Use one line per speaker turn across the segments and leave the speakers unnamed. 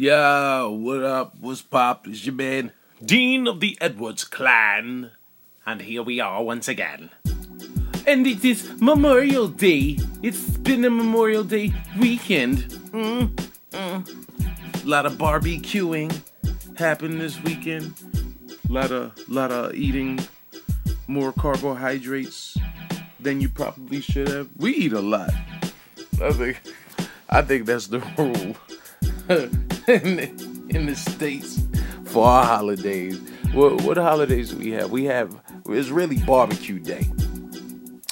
Yo, what up? What's pop? It's your man, Dean of the Edwards clan. And here we are once again. And it is Memorial Day. It's been a Memorial Day weekend. Mm, mm. A lot of barbecuing happened this weekend. A lot of, lot of eating more carbohydrates than you probably should have. We eat a lot. I think, I think that's the rule. in, the, in the states for our holidays. What, what holidays do we have? We have it's really barbecue day,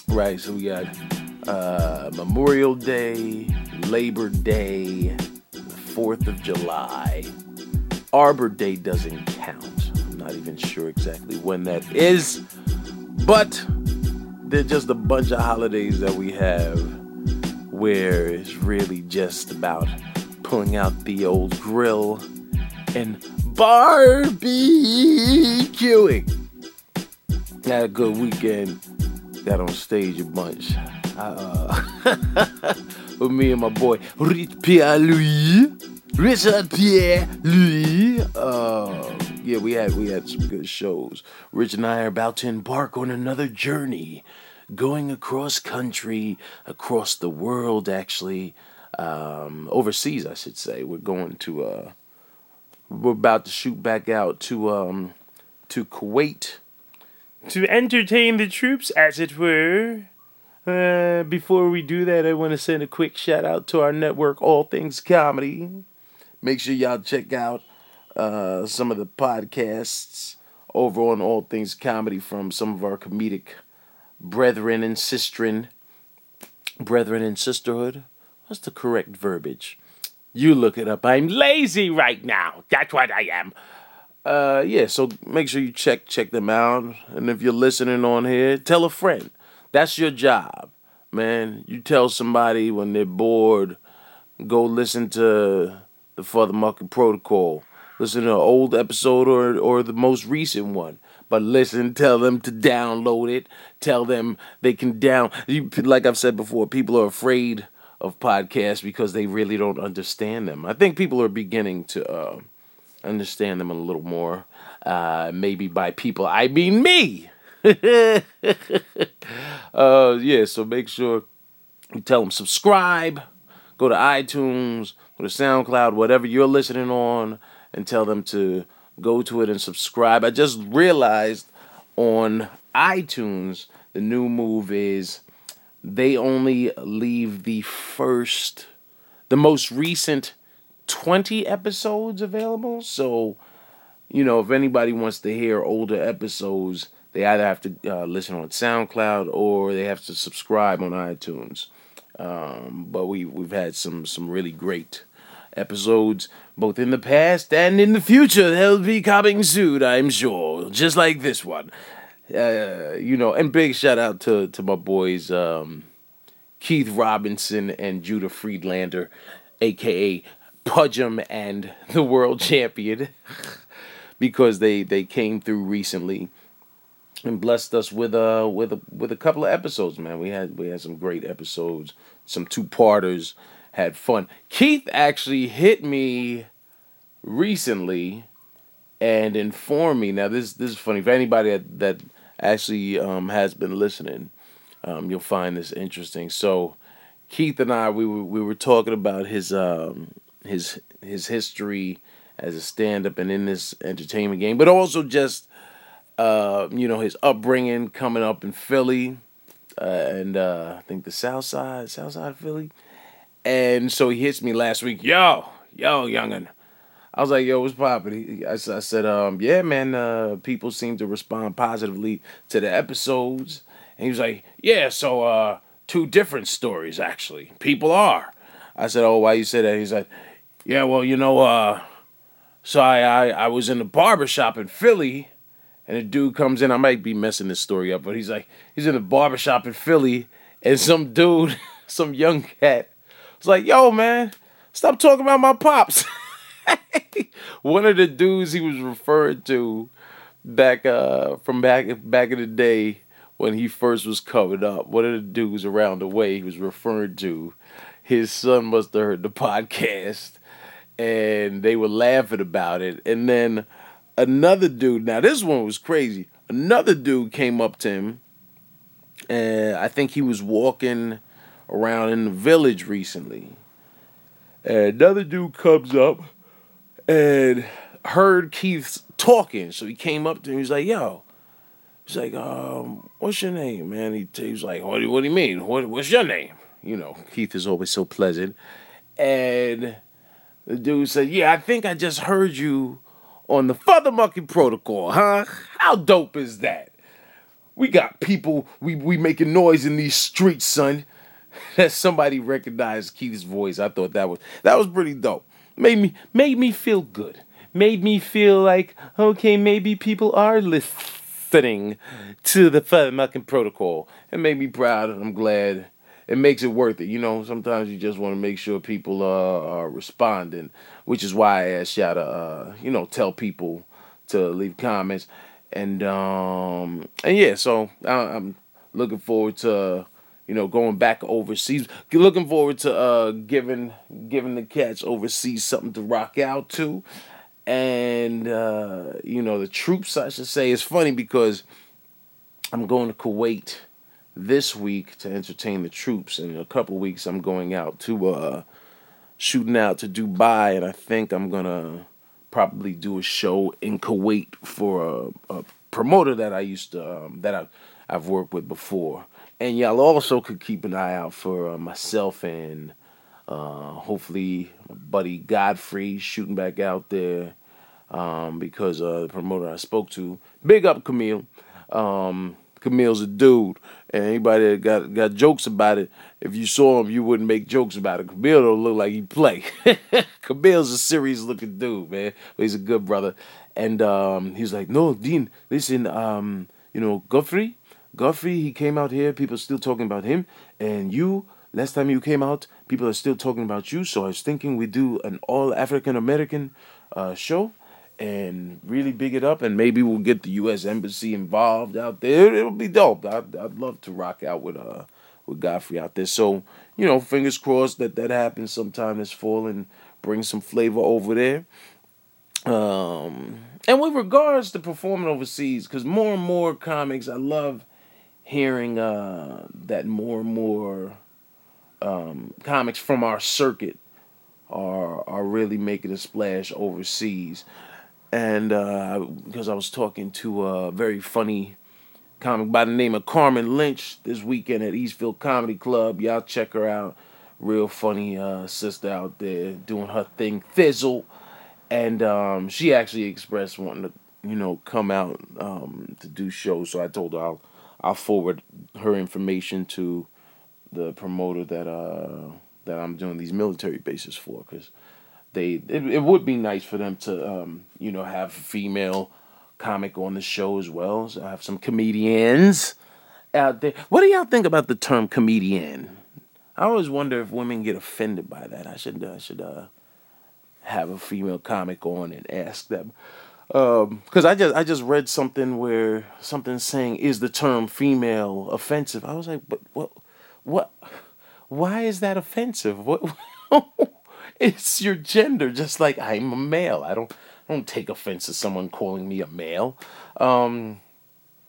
right? So we got uh, Memorial Day, Labor Day, Fourth of July. Arbor Day doesn't count. I'm not even sure exactly when that is, but they're just a bunch of holidays that we have where it's really just about pulling out the old grill and barbecuing. Had a good weekend. Got on stage a bunch. Uh, with me and my boy Richard Pierre Louis. Richard Pierre Louis. Uh, yeah, we had we had some good shows. Rich and I are about to embark on another journey, going across country, across the world, actually um, overseas, I should say. We're going to uh, we're about to shoot back out to um, to Kuwait to entertain the troops, as it were. Uh, before we do that, I want to send a quick shout out to our network, All Things Comedy. Make sure y'all check out uh, some of the podcasts over on All Things Comedy from some of our comedic brethren and sistren, brethren and sisterhood. What's the correct verbiage? You look it up. I'm lazy right now. That's what I am. Uh, yeah, so make sure you check check them out. And if you're listening on here, tell a friend. That's your job, man. You tell somebody when they're bored, go listen to the FuthaMuckin' Protocol. Listen to an old episode or or the most recent one. But listen, tell them to download it. Tell them they can down. You, like I've said before, people are afraid of podcasts because they really don't understand them. I think people are beginning to uh, understand them a little more. Uh, maybe by people, I mean me. uh, yeah, so make sure you tell them subscribe, go to iTunes, go to SoundCloud, whatever you're listening on, and tell them to go to it and subscribe. I just realized on iTunes the new move is they only leave the first, the most recent 20 episodes available. So, you know, if anybody wants to hear older episodes, they either have to uh, listen on SoundCloud or they have to subscribe on iTunes. Um, but we we've had some some really great episodes both in the past and in the future. They'll be coming soon, I'm sure, just like this one uh, you know, and big shout out to to my boys um, Keith Robinson and Judah Friedlander, aka Pudgeum and the world champion, because they they came through recently and blessed us with a with a with a couple of episodes. Man, we had we had some great episodes, some two parters. Had fun. Keith actually hit me recently and informed me. Now this this is funny. For anybody that, that actually um, has been listening, um, you'll find this interesting. So, Keith and I, we were we were talking about his um, his his history as a stand-up and in this entertainment game, but also just uh, you know his upbringing coming up in Philly uh, and uh, I think the South Side, South Side Philly. And so he hits me last week, yo, yo, youngin', I was like, yo, what's poppin'? I, I said, um, yeah, man, uh, people seem to respond positively to the episodes. And he was like, yeah, so uh, two different stories, actually. People are. I said, oh, why you say that? He's like, yeah, well, you know, uh, so I, I, I was in the barber shop in Philly, and a dude comes in. I might be messing this story up, but he's like, he's in the barber shop in Philly, and some dude, some young cat, was like, yo, man, stop talking about my pops. one of the dudes he was referred to back uh from back back in the day when he first was covered up. One of the dudes around the way he was referred to, his son must have heard the podcast and they were laughing about it. And then another dude, now this one was crazy. Another dude came up to him, and I think he was walking around in the village recently. And another dude comes up and heard Keith talking, so he came up to him. He's like, "Yo," he's like, um, "What's your name, man?" He, he was like, "What, Do, what do you mean? What, what's your name?" You know, Keith is always so pleasant, and the dude said, "Yeah, I think I just heard you on the FuthaMuckin' Protocol, huh? How dope is that? We got people, we we making noise in these streets, son." That somebody recognized Keith's voice. I thought that was that was pretty dope. Made me made me feel good. Made me feel like okay, maybe people are listening to the Monkey Protocol. It made me proud, and I'm glad it makes it worth it. You know, sometimes you just want to make sure people uh, are responding, which is why I asked y'all to, uh, you know, tell people to leave comments, and um, and yeah, so I, I'm looking forward to. You know, going back overseas, looking forward to uh, giving giving the cats overseas something to rock out to, and uh, you know the troops. I should say it's funny because I'm going to Kuwait this week to entertain the troops. And in a couple weeks, I'm going out to uh, shooting out to Dubai, and I think I'm gonna probably do a show in Kuwait for a, a promoter that I used to um, that I I've worked with before. And y'all also could keep an eye out for uh, myself and uh, hopefully my buddy Godfrey shooting back out there um, because uh, the promoter I spoke to, big up Camille. Um, Camille's a dude, and anybody that got got jokes about it, if you saw him, you wouldn't make jokes about it. Camille don't look like he play. Camille's a serious looking dude, man. But he's a good brother, and um, he's like, no, Dean, listen, um, you know, Godfrey, Godfrey, he came out here. People are still talking about him, and you. Last time you came out, people are still talking about you. So I was thinking we do an all African American uh, show and really big it up, and maybe we'll get the U.S. Embassy involved out there. It'll be dope. I'd, I'd love to rock out with uh with Godfrey out there. So you know, fingers crossed that that happens sometime this fall and bring some flavor over there. Um, and with regards to performing overseas, because more and more comics, I love hearing uh, that more and more um, comics from our circuit are are really making a splash overseas and uh, because I was talking to a very funny comic by the name of Carmen Lynch this weekend at Eastville Comedy Club. Y'all check her out. Real funny uh, sister out there doing her thing, Fizzle, and um, she actually expressed wanting to, you know, come out um, to do shows. So I told her I'll I'll forward her information to the promoter that uh that I'm doing these military bases for, because they it, it would be nice for them to um, you know have female comic on the show as well. So I have some comedians out there. What do y'all think about the term comedian? I always wonder if women get offended by that. I should I should uh, have a female comic on and ask them. Because um, I just I just read something where something saying is the term female offensive. I was like, but what what why is that offensive? What it's your gender, just like I'm a male. I don't I don't take offense to someone calling me a male. Um,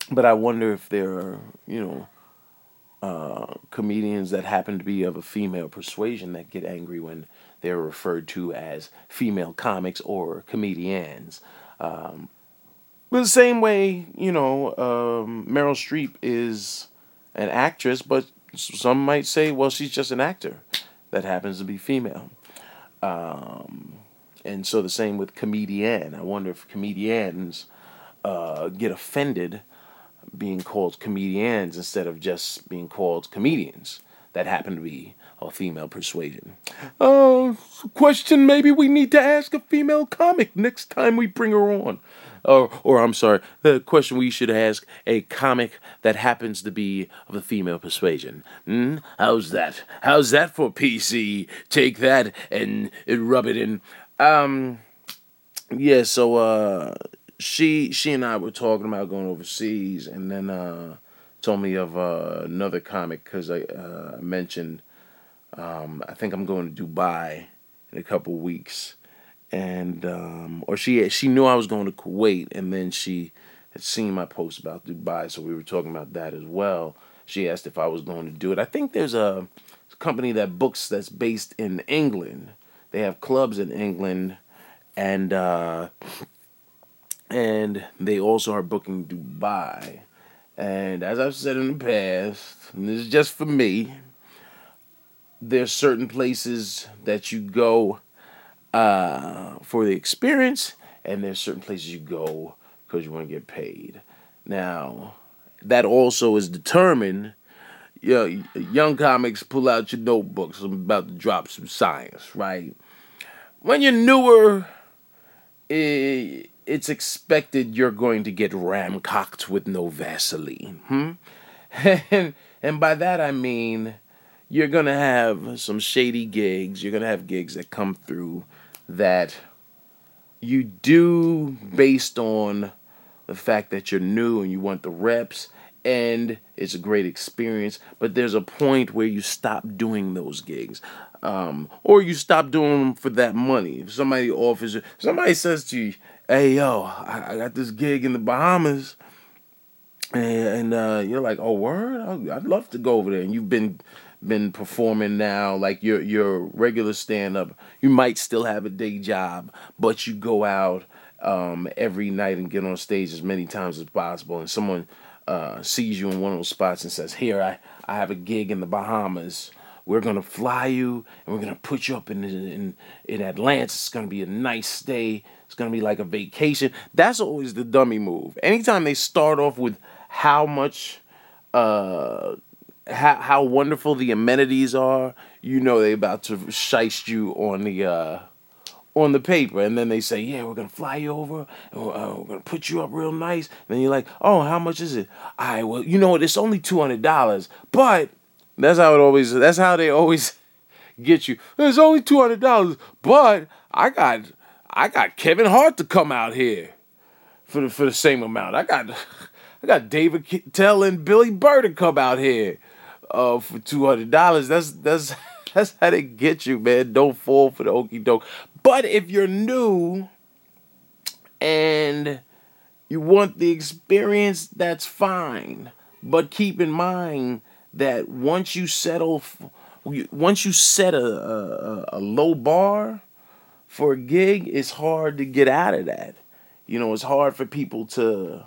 but I wonder if there are, you know, uh, comedians that happen to be of a female persuasion that get angry when they're referred to as female comics or comedians. Um, but the same way, you know, um, Meryl Streep is an actress, but some might say, well, she's just an actor that happens to be female. Um, and so the same with comedian. I wonder if comedians uh, get offended being called comedians instead of just being called comedians that happen to be of female persuasion. Uh, question maybe we need to ask a female comic next time we bring her on or or I'm sorry, the question we should ask a comic that happens to be of the female persuasion. Hmm? How's that? How's that for PC? Take that and, and rub it in. Um, yeah. So uh, she she and I were talking about going overseas, and then uh, told me of uh, another comic because I uh, mentioned um, I think I'm going to Dubai in a couple weeks and um, or she she knew I was going to Kuwait, and then she had seen my post about Dubai, so we were talking about that as well. She asked if I was going to do it. I think there's a company that books that's based in England. They have clubs in England, and uh, and they also are booking Dubai. And as I've said in the past, and this is just for me, there's certain places that you go uh, for the experience, and there's certain places you go because you want to get paid. Now, that also is determined. You know, young comics, pull out your notebooks. I'm about to drop some science, right? When you're newer, it, it's expected you're going to get ramcocked with no Vaseline. Hmm? and, and by that I mean you're going to have some shady gigs. You're going to have gigs that come through that you do based on the fact that you're new and you want the reps and it's a great experience but there's a point where you stop doing those gigs um, or you stop doing them for that money if somebody offers somebody says to you hey yo, I, I got this gig in the Bahamas, and, and uh, you're like, oh word, I'd love to go over there. And you've been been performing now, like your your regular stand up. You might still have a day job, but you go out um, every night and get on stage as many times as possible. And someone uh, sees you in one of those spots and says, "Here, I I have a gig in the Bahamas." We're gonna fly you, and we're gonna put you up in in in Atlanta. It's gonna be a nice stay. It's gonna be like a vacation. That's always the dummy move. Anytime they start off with how much, uh, how how wonderful the amenities are, you know they about to shice you on the uh, on the paper, and then they say, "Yeah, we're gonna fly you over, and we're, uh, we're gonna put you up real nice." And then you're like, "Oh, how much is it?" I well, you know what? It's only two hundred dollars, but that's how it always. That's how they always get you. It's only two hundred dollars, but I got I got Kevin Hart to come out here for the for the same amount. I got I got Dave Attell and Billy Burr to come out here uh, for two hundred dollars. That's that's that's how they get you, man. Don't fall for the okey doke. But if you're new and you want the experience, that's fine. But keep in mind that once you settle, once you set a, a, a low bar for a gig, it's hard to get out of that. You know, it's hard for people to,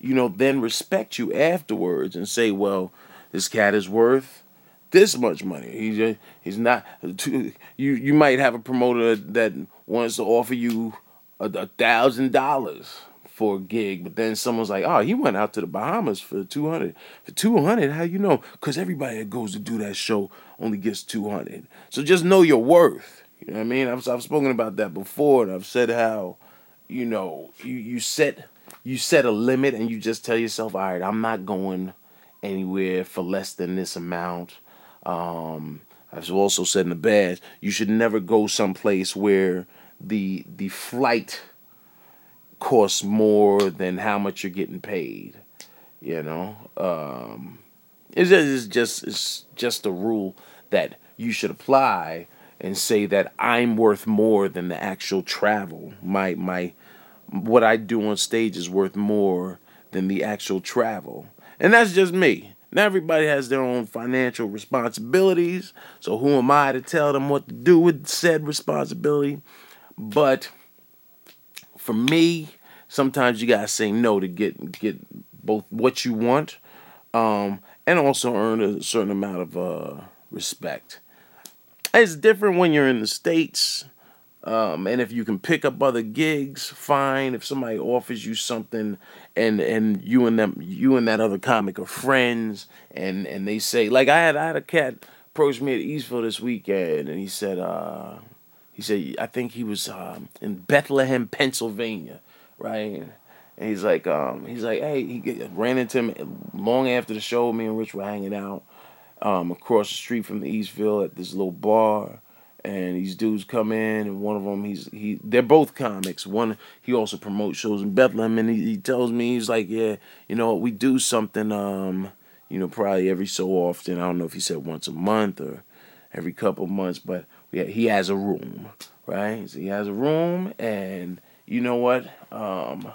you know, then respect you afterwards and say, well, this cat is worth this much money. He's he's not. Too, you you might have a promoter that wants to offer you a thousand dollars for a gig, but then someone's like, "Oh, he went out to the Bahamas for two hundred. For two hundred, how you know? Because everybody that goes to do that show only gets two hundred. So just know your worth. You know what I mean? I've I've spoken about that before, and I've said how, you know, you you set you set a limit, and you just tell yourself, "All right, I'm not going anywhere for less than this amount." Um, I've also said in the past, you should never go someplace where the the flight costs more than how much you're getting paid. You know, um, it's, it's just it's just a rule that you should apply and say that I'm worth more than the actual travel. My my what I do on stage is worth more than the actual travel. And that's just me. Now everybody has their own financial responsibilities, so who am I to tell them what to do with said responsibility? But for me, sometimes you gotta say no to get get both what you want, um, and also earn a certain amount of uh, respect. It's different when you're in the states, um, and if you can pick up other gigs, fine. If somebody offers you something, and and you and them, you and that other comic are friends, and and they say like I had I had a cat approach me at Eastville this weekend, and he said. Uh, he said, I think he was um, in Bethlehem, Pennsylvania right? And he's like, um, he's like, hey, he ran into him long after the show. Me and Rich were hanging out um, across the street from the Eastville at this little bar, and these dudes come in, and one of them, he's he, they're both comics. One, he also promotes shows in Bethlehem, and he, he tells me, he's like, yeah, you know, we do something, um, you know, probably every so often. I don't know if he said once a month or every couple months, but yeah, he has a room, right? So he has a room, and you know what? Um,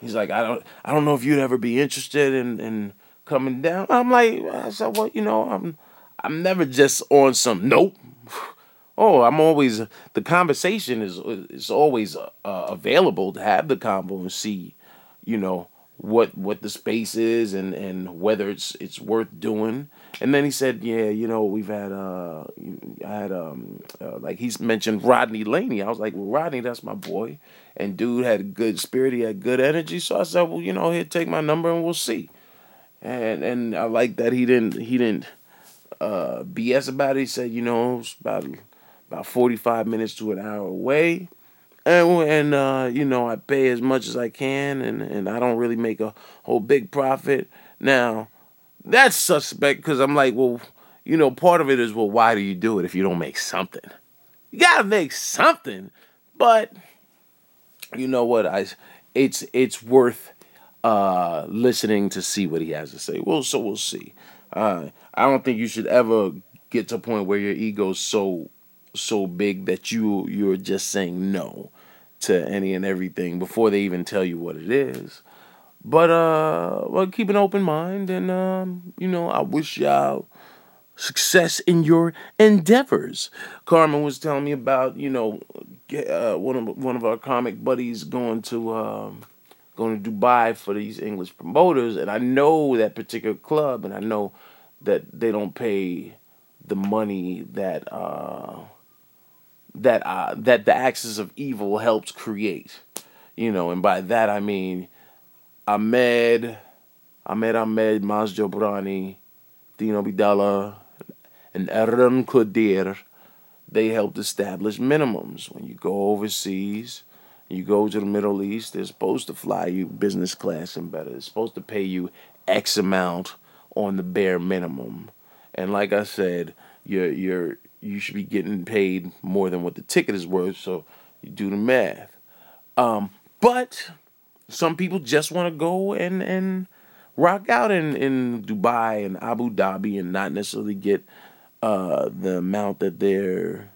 he's like, I don't, I don't know if you'd ever be interested in in coming down. I'm like, I said, well, you know, I'm, I'm never just on some nope. Oh, I'm always the conversation is is always uh, available to have the convo and see, you know, what what the space is and and whether it's it's worth doing. And then he said, yeah, you know, we've had uh, I had um, uh, like he's mentioned Rodney Laney. I was like, well, Rodney, that's my boy, and dude had good spirit, he had good energy. So I said, well, you know, he'll take my number and we'll see. And and I like that he didn't he didn't uh BS about it. He said, you know, it's about about 45 minutes to an hour away. And, and uh, you know, I pay as much as I can, and, and I don't really make a whole big profit. Now, that's suspect because I'm like, well, you know, part of it is, well, why do you do it if you don't make something? You gotta make something, but you know what? I it's it's worth uh, listening to see what he has to say. Well, so we'll see. Uh, I don't think you should ever get to a point where your ego's so so big that you you're just saying no to any and everything before they even tell you what it is. But uh well keep an open mind and um you know I wish y'all success in your endeavors. Carmen was telling me about, you know, uh, one of one of our comic buddies going to um going to Dubai for these English promoters and I know that particular club and I know that they don't pay the money that uh that uh, that the axis of evil helps create. You know, and by that I mean Ahmed, Ahmed Ahmed, Jobrani, Dean Obeidallah, and Aron Kader. They helped establish minimums. When you go overseas, you go to the Middle East, they're supposed to fly you business class and better. They're supposed to pay you X amount on the bare minimum. And like I said, your your you should be getting paid more than what the ticket is worth. So you do the math. Um, but some people just want to go and and rock out in in Dubai and Abu Dhabi and not necessarily get uh, the amount that they're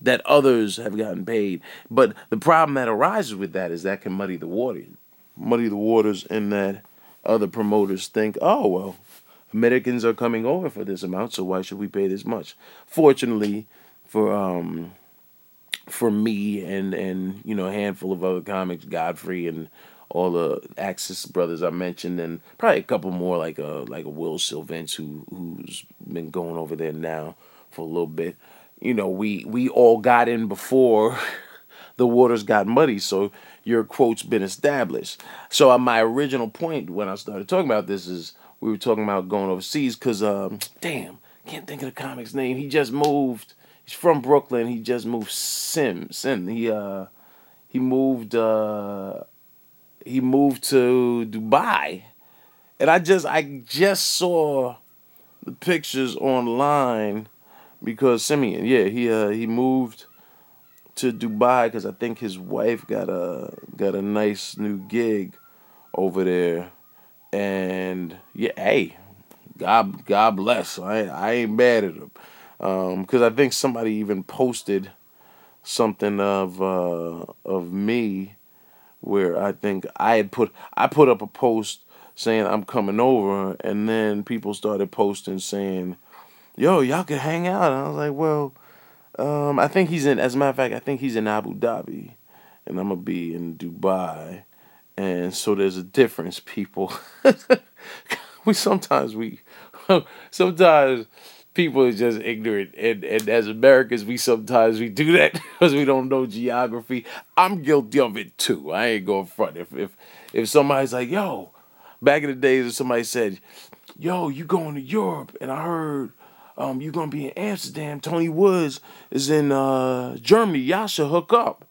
that others have gotten paid. But the problem that arises with that is that can muddy the water, muddy the waters, and that other promoters think, oh well, Americans are coming over for this amount, so why should we pay this much? Fortunately, for um, for me and and you know a handful of other comics, Godfrey and all the Axis brothers I mentioned, and probably a couple more like a like a Will Sylvince who who's been going over there now for a little bit. You know, we we all got in before the waters got muddy, so your quote's been established. So uh, my original point when I started talking about this is we were talking about going overseas because, um, damn, can't think of the comic's name. He just moved. He's from Brooklyn. He just moved. Sim, Sim. He uh, he moved. Uh, he moved to Dubai, and I just I just saw the pictures online because Simeon, yeah, he uh he moved to Dubai because I think his wife got a got a nice new gig over there and yeah, hey, God, God bless. I I ain't mad at him, because um, I think somebody even posted something of uh, of me where I think I had put I put up a post saying I'm coming over, and then people started posting saying, "Yo, y'all can hang out." And I was like, "Well, um, I think he's in. As a matter of fact, I think he's in Abu Dhabi, and I'm gonna be in Dubai." And so there's a difference people. We sometimes we sometimes people are just ignorant. And, and as americans we sometimes we do that because we don't know geography. I'm guilty of it too. I ain't going front. If if if somebody's like yo back in the days if somebody said yo you going to europe? And i heard um, you're gonna be in Amsterdam. Tony Woods is in uh, Germany. Y'all should hook up.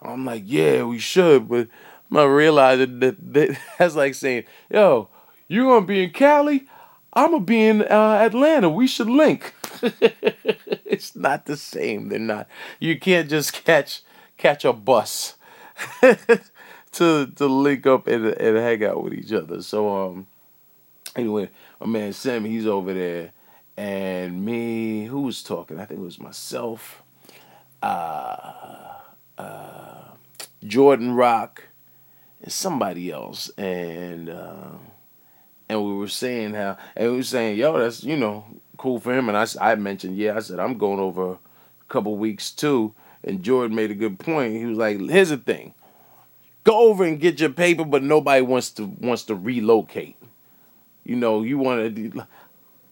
I'm like, yeah, we should, but I'm realizing that, that that's like saying, yo, you're gonna be in Cali, I'm gonna be in uh, Atlanta. We should link. it's not the same. They're not. You can't just catch catch a bus to to link up and, and hang out with each other. So um, anyway, my man Sam, he's over there, and me. Who was talking? I think it was myself. uh, uh, Jordan Rock, and somebody else, and uh, and we were saying how, and we were saying, yo, that's you know cool for him, and I I mentioned, yeah, I said I'm going over a couple weeks too, and Jordan made a good point. He was like, here's the thing, go over and get your paper, but nobody wants to wants to relocate. You know, you want to.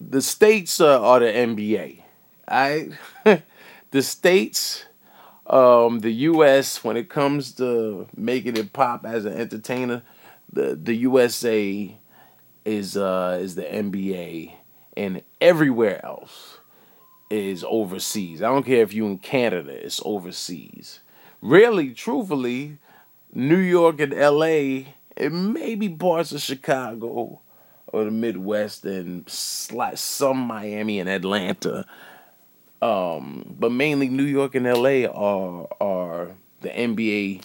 The states are the NBA. I, the states, um, the U.S. When it comes to making it pop as an entertainer, the the USA is uh, is the NBA, and everywhere else is overseas. I don't care if you in Canada, it's overseas. Really, truthfully, New York and L.A. and maybe parts of Chicago or the Midwest and some Miami and Atlanta. Um, but mainly New York and LA are are the NBA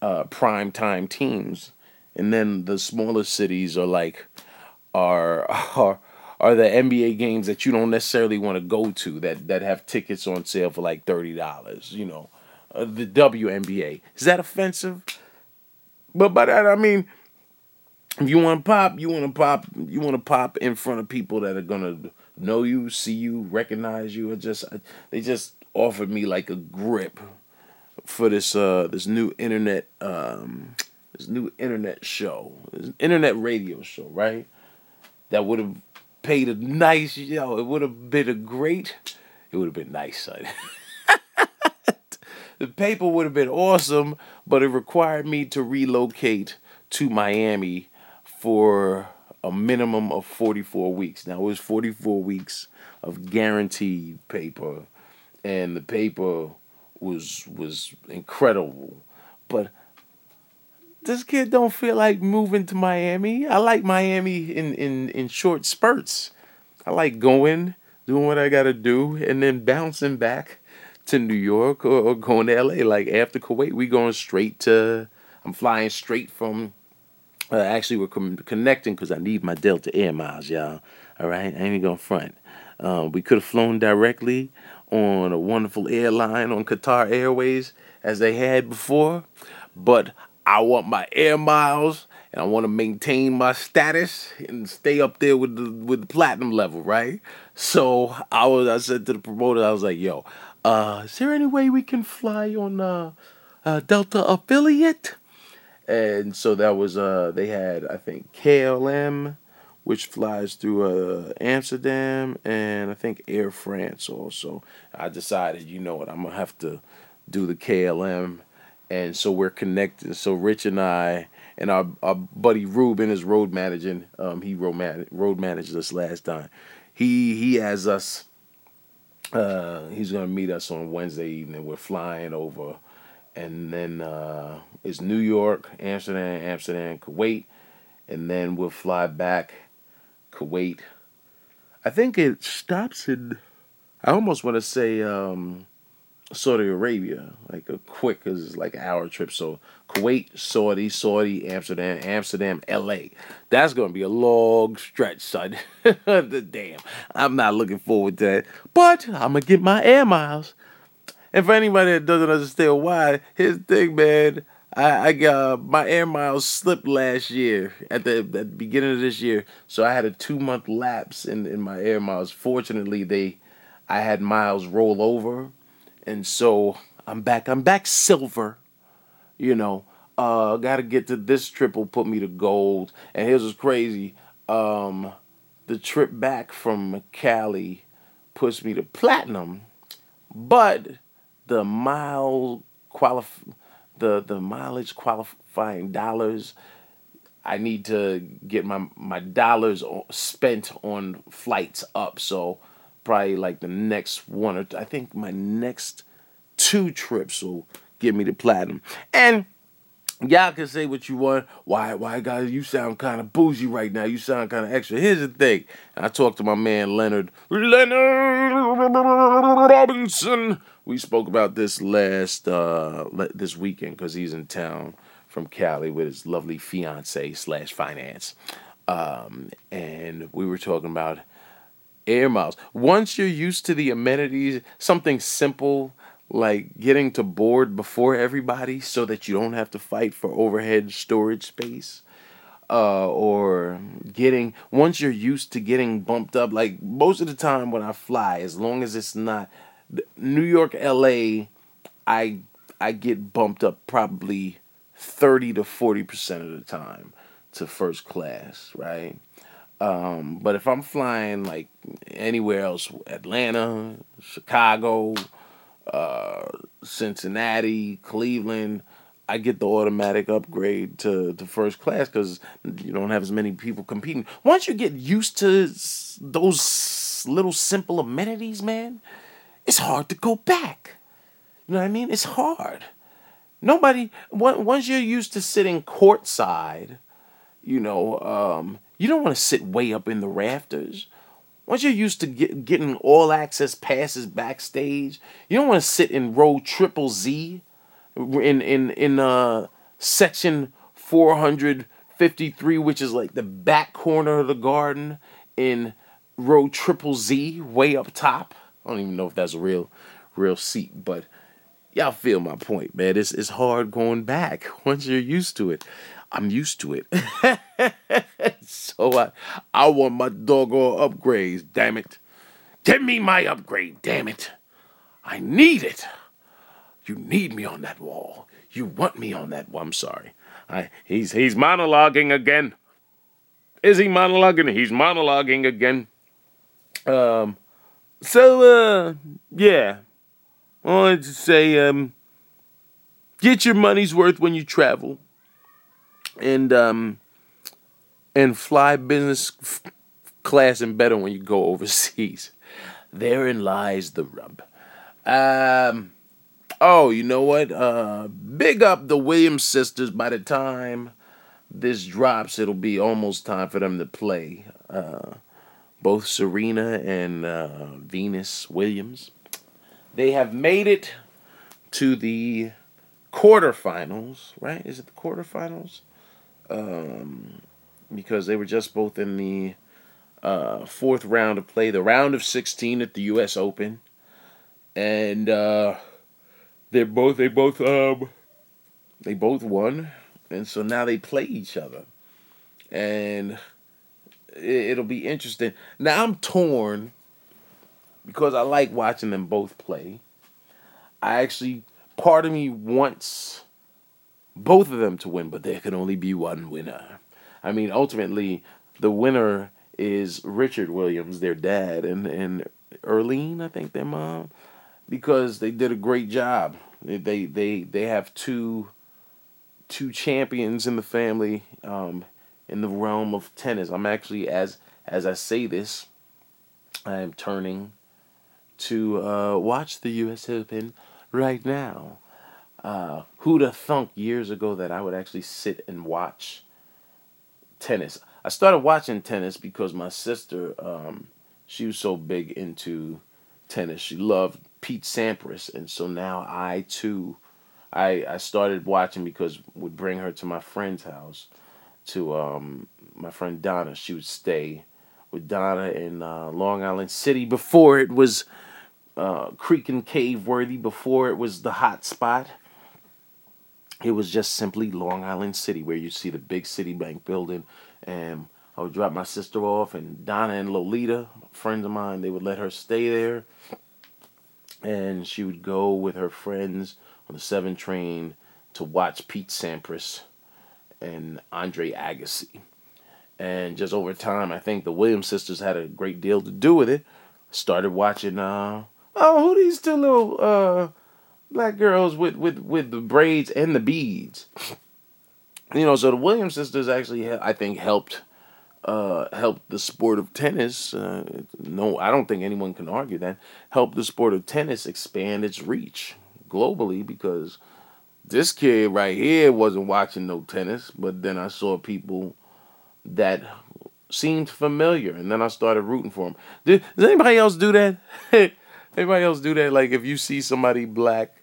uh, prime time teams, and then the smaller cities are like are are are the NBA games that you don't necessarily want to go to that that have tickets on sale for like thirty dollars. You know, uh, the WNBA is that offensive? But by that I mean if you want to pop, you want to pop, you want to pop in front of people that are gonna know you, see you, recognize you. It just they just offered me like a grip for this uh this new internet um this new internet show, this internet radio show, right? That would have paid a nice, know, it would have been a great, it would have been nice, son. the paper would have been awesome, but it required me to relocate to Miami for a minimum of 44 weeks. Now, it was 44 weeks of guaranteed paper, and the paper was was incredible. But this kid don't feel like moving to Miami. I like Miami in, in, in short spurts. I like going, doing what I gotta do, and then bouncing back to New York or, or going to LA. Like after Kuwait, we going straight to I'm flying straight from uh, actually, we're com- connecting because I need my Delta Air miles, y'all. All right, I ain't gonna front. Um, we could have flown directly on a wonderful airline on Qatar Airways as they had before, but I want my air miles and I want to maintain my status and stay up there with the with the platinum level, right? So I was I said to the promoter, I was like, "Yo, uh, is there any way we can fly on uh, uh Delta affiliate?" And so that was uh they had I think KLM, which flies through uh Amsterdam, and I think Air France also. I decided, you know what, I'm gonna have to do the KLM, and so we're connected. So Rich and I and our, our buddy Ruben is road managing. Um, he road man road managed us last time. He he has us. Uh, he's gonna meet us on Wednesday evening. We're flying over and then uh, it's New York, Amsterdam, Amsterdam, Kuwait, and then we'll fly back Kuwait. I think it stops in. I almost want to say um, Saudi Arabia, like a quick, cause it's like an hour trip. So Kuwait, Saudi, Saudi, Amsterdam, Amsterdam, L.A. That's gonna be a long stretch, son. Damn, I'm not looking forward to that. But I'm gonna get my air miles. And for anybody that doesn't understand why, his thing, man, I, I got my air miles slipped last year at the at the beginning of this year, so I had a two month lapse in, in my air miles. Fortunately, they I had miles roll over, and so I'm back. I'm back silver, you know. Uh, got to get to this trip will put me to gold. And here's what's crazy. Um, the trip back from Cali pushed me to platinum, but the mile qualif the the mileage qualifying dollars. I need to get my my dollars spent on flights up. So probably like the next one or I think my next two trips will get me to platinum. And y'all can say what you want. Why, why, guys? You sound kind of bougie right now. You sound kind of extra. Here's the thing. I talked to my man Leonard Leonard Robinson we spoke about this last uh this weekend because he's in town from Cali with his lovely fiance slash finance, um, and we were talking about air miles. Once you're used to the amenities, something simple like getting to board before everybody so that you don't have to fight for overhead storage space uh, or getting once you're used to getting bumped up like most of the time when i fly as long as it's not new york la i i get bumped up probably 30 to 40 percent of the time to first class right um, but if i'm flying like anywhere else atlanta chicago uh, Cincinnati, Cleveland, I get the automatic upgrade to, to first class because you don't have as many people competing. Once you get used to those little simple amenities, man, it's hard to go back. You know what I mean? It's hard. Nobody, once you're used to sitting courtside, you know, um, you don't want to sit way up in the rafters. Once you're used to get, getting all access passes backstage, you don't want to sit in row triple Z in in in uh section 453 which is like the back corner of the garden in row triple Z way up top. I don't even know if that's a real real seat, but y'all feel my point, man. It's it's hard going back once you're used to it. I'm used to it. so I, I want my doggone upgrades, damn it. Give me my upgrade, damn it. I need it. You need me on that wall. You want me on that wall. I'm sorry. I, he's he's monologuing again. Is he monologuing? He's monologuing again. Um so uh yeah. I wanted to say um get your money's worth when you travel and um, and fly business f- class and better when you go overseas. Therein lies the rub. Um, oh, you know what? Uh, big up the Williams sisters. By the time this drops, it'll be almost time for them to play. Uh, both Serena and uh, Venus Williams. They have made it to the quarterfinals, right? Is it the quarterfinals? um, because they were just both in the uh, fourth round of play, the round of 16 at the U.S. Open, and uh, they're both they both um, they both won, and so now they play each other, and it, will be interesting. Now I'm torn because I like watching them both play. I actually, part of me wants both of them to win, but there can only be one winner. I mean, ultimately, the winner is Richard Williams, their dad, and and Erlene, I think their mom, because they did a great job. They they they, they have two two champions in the family um, in the realm of tennis. I'm actually as as I say this, I am turning to uh, watch the U.S. Open right now. Uh, who'd have thunk years ago that I would actually sit and watch tennis? I started watching tennis because my sister, um, she was so big into tennis. She loved Pete Sampras, and so now I too, I I started watching because would bring her to my friend's house, to um, my friend Donna. She would stay with Donna in uh, Long Island City before it was uh, creek and cave worthy, before it was the hot spot it was just simply Long Island City, where you see the big Citibank building. And I would drop my sister off, and Donna and Lolita, friends of mine, they would let her stay there. And she would go with her friends on the 7 train to watch Pete Sampras and Andre Agassi. And just over time, I think the Williams sisters had a great deal to do with it. Started watching, uh, oh, who these two little, uh, black girls with with with the braids and the beads. You know, so the Williams sisters actually, I think, helped uh, helped the sport of tennis. Uh, no, I don't think anyone can argue that. Helped the sport of tennis expand its reach globally because this kid right here wasn't watching no tennis, but then I saw people that seemed familiar, and then I started rooting for him. Did, does anybody else do that? anybody else do that? Like if you see somebody black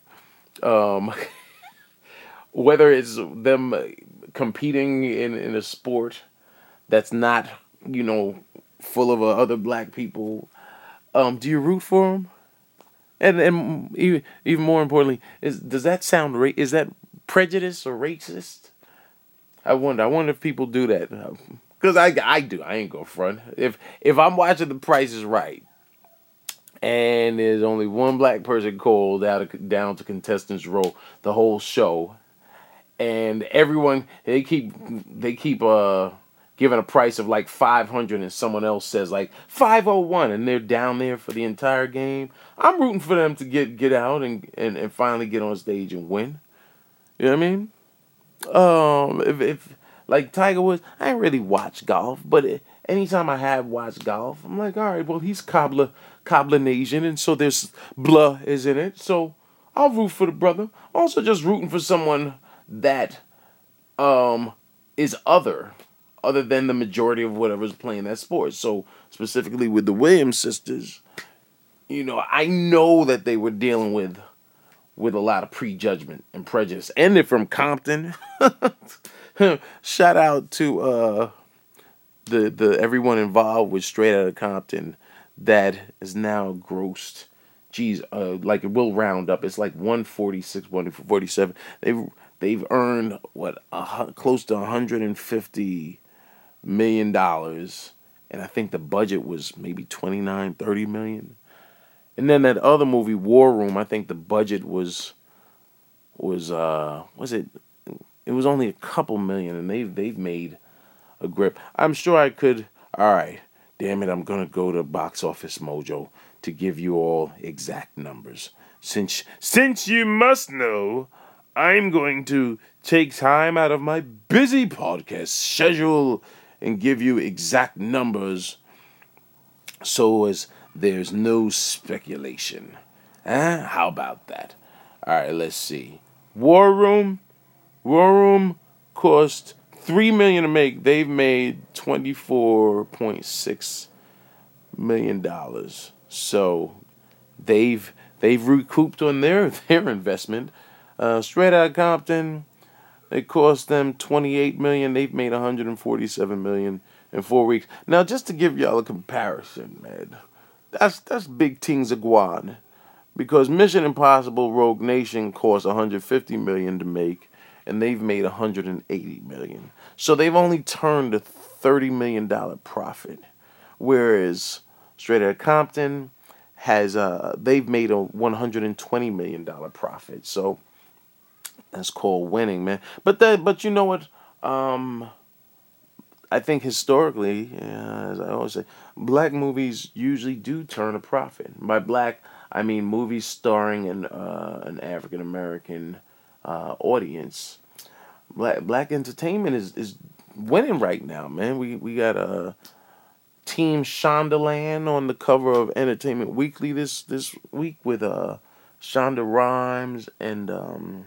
um, whether it's them competing in, in a sport that's not, you know, full of uh, other black people, um, do you root for them? And and even, more importantly, is does that sound ra- is that prejudice or racist? I wonder. I wonder if people do that. Cause I, I do. I ain't go front. If if I'm watching The Price is Right, and there's only one black person called out of, down to contestants row the whole show, and everyone they keep they keep uh giving a price of like 500 and someone else says like 501 and they're down there for the entire game? I'm rooting for them to get get out and and, and finally get on stage and win. You know what i mean? Um if, if like tiger woods i ain't really watch golf but it, anytime i have watched golf i'm like all right well he's cobbler cobbler nation and so there's blah is in it. So i'll root for the brother. Also just rooting for someone that um is other other than the majority of whatever's playing that sport. So specifically with the Williams sisters, you know, I know that they were dealing with with a lot of prejudgment and prejudice. And they're from Compton. Shout out to uh the the everyone involved with Straight Outta Compton that is now grossed geez, uh, like it will round up. It's like 146, 147. They've they've earned what close to 150 million dollars and I think the budget was maybe 29 30 million. And then that other movie War Room, I think the budget was was uh was it it was only a couple million and they've they've made a grip. I'm sure I could all right, damn it, I'm gonna go to box office mojo to give you all exact numbers. Since since you must know, I'm going to take time out of my busy podcast schedule and give you exact numbers so as there's no speculation. Huh? How about that? All right, let's see. War Room, War Room cost three million to make. They've made twenty four point six million dollars. So they've they've recouped on their their investment. Uh, Straight Out Compton, it cost them 28 million. They've made 147 million in four weeks. Now, just to give y'all a comparison, man, that's that's big things of guan, because Mission Impossible: Rogue Nation cost 150 million to make, and they've made 180 million. So they've only turned a 30 million dollar profit, whereas Straight Outta Compton has uh they've made a 120 million dollar profit. So that's called winning, man. But that, but you know what? Um, I think historically, uh, as I always say, black movies usually do turn a profit. By black, I mean movies starring an uh, an African American uh, audience. Black black entertainment is is winning right now, man. We we got a Team Shondaland on the cover of Entertainment Weekly this this week with uh Shonda Rhimes and um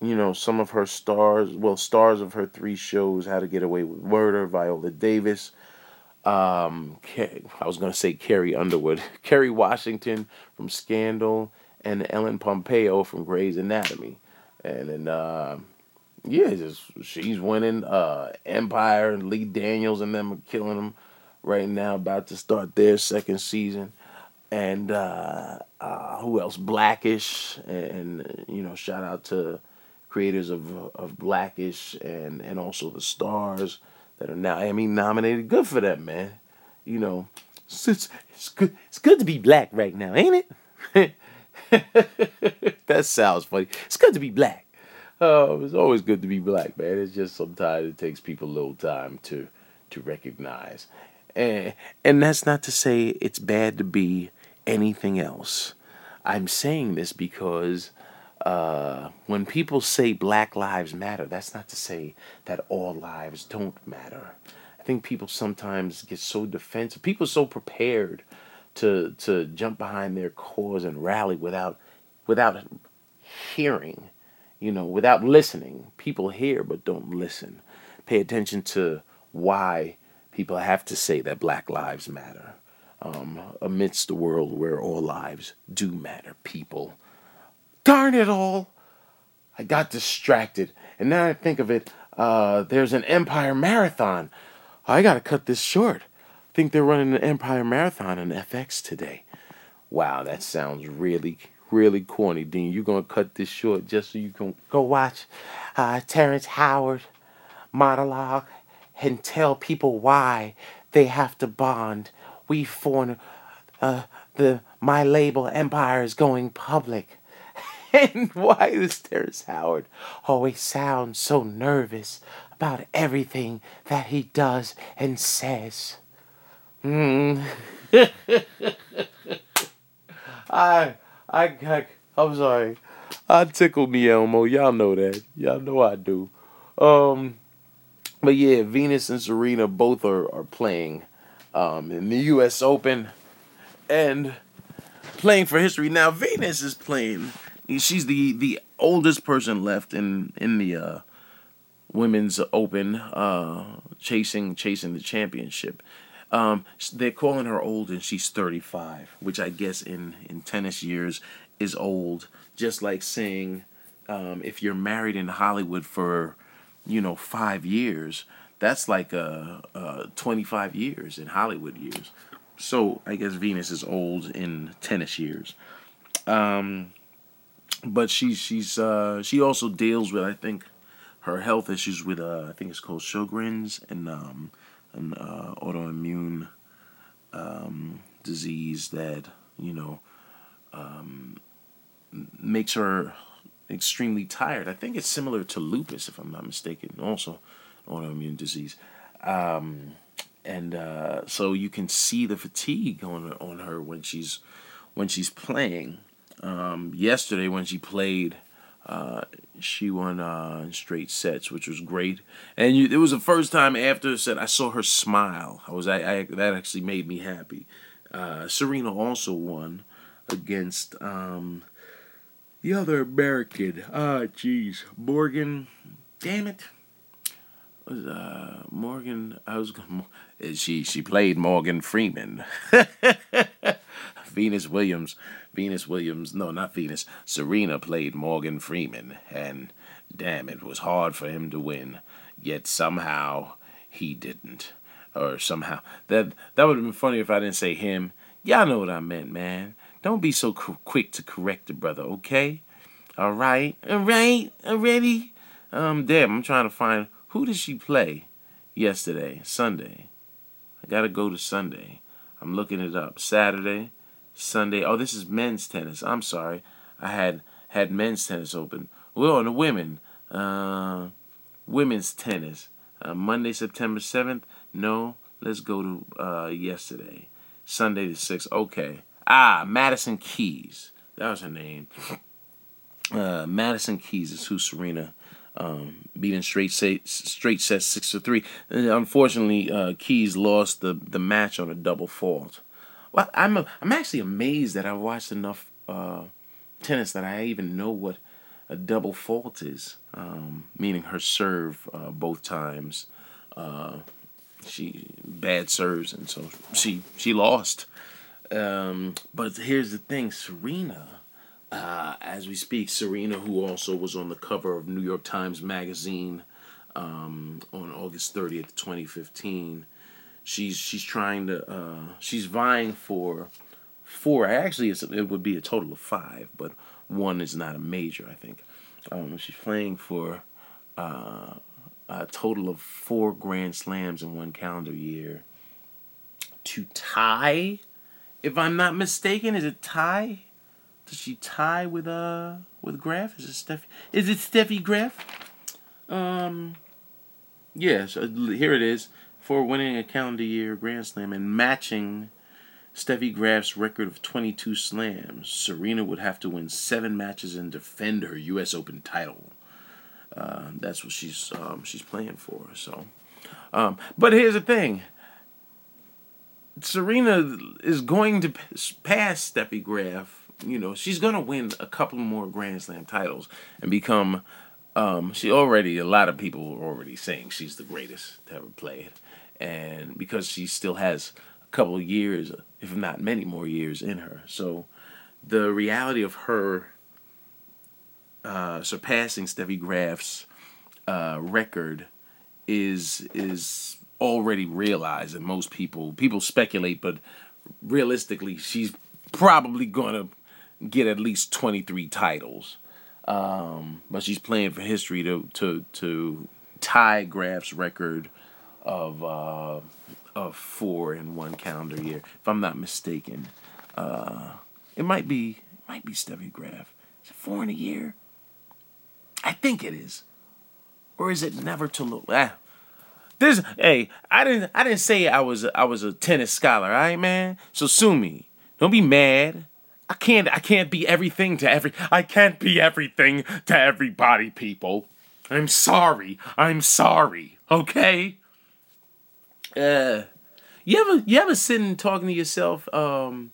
you know, some of her stars, well, stars of her three shows, How to Get Away with Murder, Viola Davis, um, I was going to say Carrie Underwood, Kerry Washington from Scandal, and Ellen Pompeo from Grey's Anatomy. And then, uh, yeah, just she's winning. Uh, Empire and Lee Daniels and them are killing them right now, about to start their second season. And uh, uh, who else? Blackish, and, and you know, shout out to creators of of Blackish and and also the stars that are now Emmy nominated. Good for them, man. You know, it's, it's good. It's good to be black right now, ain't it? that sounds funny. It's good to be black. Oh, it's always good to be black, man. It's just sometimes it takes people a little time to to recognize, and and that's not to say it's bad to be anything else. I'm saying this because uh, when people say Black Lives Matter, that's not to say that all lives don't matter. I think people sometimes get so defensive. People so prepared to to jump behind their cause and rally without without hearing, you know, without listening. People hear but don't listen. Pay attention to why people have to say that Black Lives Matter. Um, amidst the world where all lives do matter, people darn it all. I got distracted. And now I think of it, uh, there's an Empire Marathon. I got to cut this short. I think they're running an Empire Marathon on FX today. Wow, that sounds really, really corny, Dean. You're gonna cut this short just so you can go watch uh, Terrence Howard monologue and tell people why they have to bond. We form uh, the my label empire is going public. And why does Terrence Howard always sound so nervous about everything that he does and says? Hmm. I, I, I, I'm sorry. I tickle me, Elmo. Y'all know that. Y'all know I do. Um, but yeah, Venus and Serena both are, are playing um, in the U.S. Open and playing for history. Now Venus is playing. She's the the oldest person left in in the uh, women's Open, uh, chasing chasing the championship. Um, they're calling her old, and she's 35, which I guess in in tennis years is old. Just like saying, um, if you're married in Hollywood for, you know, five years, that's like a, a 25 years in Hollywood years. So I guess Venus is old in tennis years. Um, but she's she's uh, she also deals with I think her health issues with uh, I think it's called Sjogren's and um, an uh, autoimmune um, disease that you know um, makes her extremely tired. I think it's similar to lupus, if I'm not mistaken. Also, autoimmune disease. Um, and uh, so you can see the fatigue on on her when she's when she's playing. Um, yesterday when she played, uh, she won uh, straight sets, which was great. And you, it was the first time after set I saw her smile. I was I, I that actually made me happy. Uh, Serena also won against um, the other American. Ah, jeez, Morgan. Damn it was uh Morgan I was she she played Morgan Freeman. Venus Williams, Venus Williams, no, not Venus. Serena played Morgan Freeman and damn it was hard for him to win, yet somehow he didn't. Or somehow that that would have been funny if I didn't say him. Y'all know what I meant, man. Don't be so quick to correct the brother, okay? All right, all right, already. Um, damn, I'm trying to find who did she play yesterday, Sunday? I got to go to Sunday. I'm looking it up. Saturday, Sunday. Oh, this is men's tennis. I'm sorry. I had had men's tennis open. Well, on the women, uh, women's tennis. Uh, Monday, September 7th. No, let's go to uh, yesterday. Sunday the 6th. Okay. Ah, Madison Keys. That was her name. Uh, Madison Keys is who Serena um, beating straight set, straight sets six to three. Unfortunately, uh, Keys lost the, the match on a double fault. Well, I'm a, I'm actually amazed that I've watched enough uh, tennis that I even know what a double fault is. Um, meaning her serve uh, both times. Uh, she bad serves, and so she she lost. Um, but here's the thing, Serena uh, as we speak, Serena, who also was on the cover of New York Times Magazine um, on August 30th, 2015, she's she's trying to uh, she's vying for four. Actually, it would be a total of five, but one is not a major. I think um, she's playing for uh, a total of four Grand Slams in one calendar year to tie. If I'm not mistaken, is it tie? Does she tie with uh with Graf? Is it Steph? Is it Steffi Graf? Um, yes. Yeah, so here it is for winning a calendar year Grand Slam and matching Steffi Graf's record of 22 slams. Serena would have to win seven matches and defend her U.S. Open title. Uh, that's what she's um, she's playing for. So, um, but here's the thing. Serena is going to pass Steffi Graf you know, she's gonna win a couple more Grand Slam titles and become. Um, she already a lot of people are already saying she's the greatest to ever play it, and because she still has a couple of years, if not many more years in her. So, the reality of her uh, surpassing Steffi Graf's uh, record is is already realized, and most people people speculate, but realistically, she's probably gonna get at least 23 titles. Um, but she's playing for history to to to tie Graf's record of uh, of four in one calendar year, if I'm not mistaken. Uh, it might be it might be Steffi Graf. Is it four in a year? I think it is, or is it never to look? Ah. This hey, I didn't I didn't say I was I was a tennis scholar, all right, man. So sue me. Don't be mad. I can't I can't be everything to every I can't be everything to everybody, people. I'm sorry. I'm sorry. Okay? Uh you ever you ever sitting talking to yourself, um,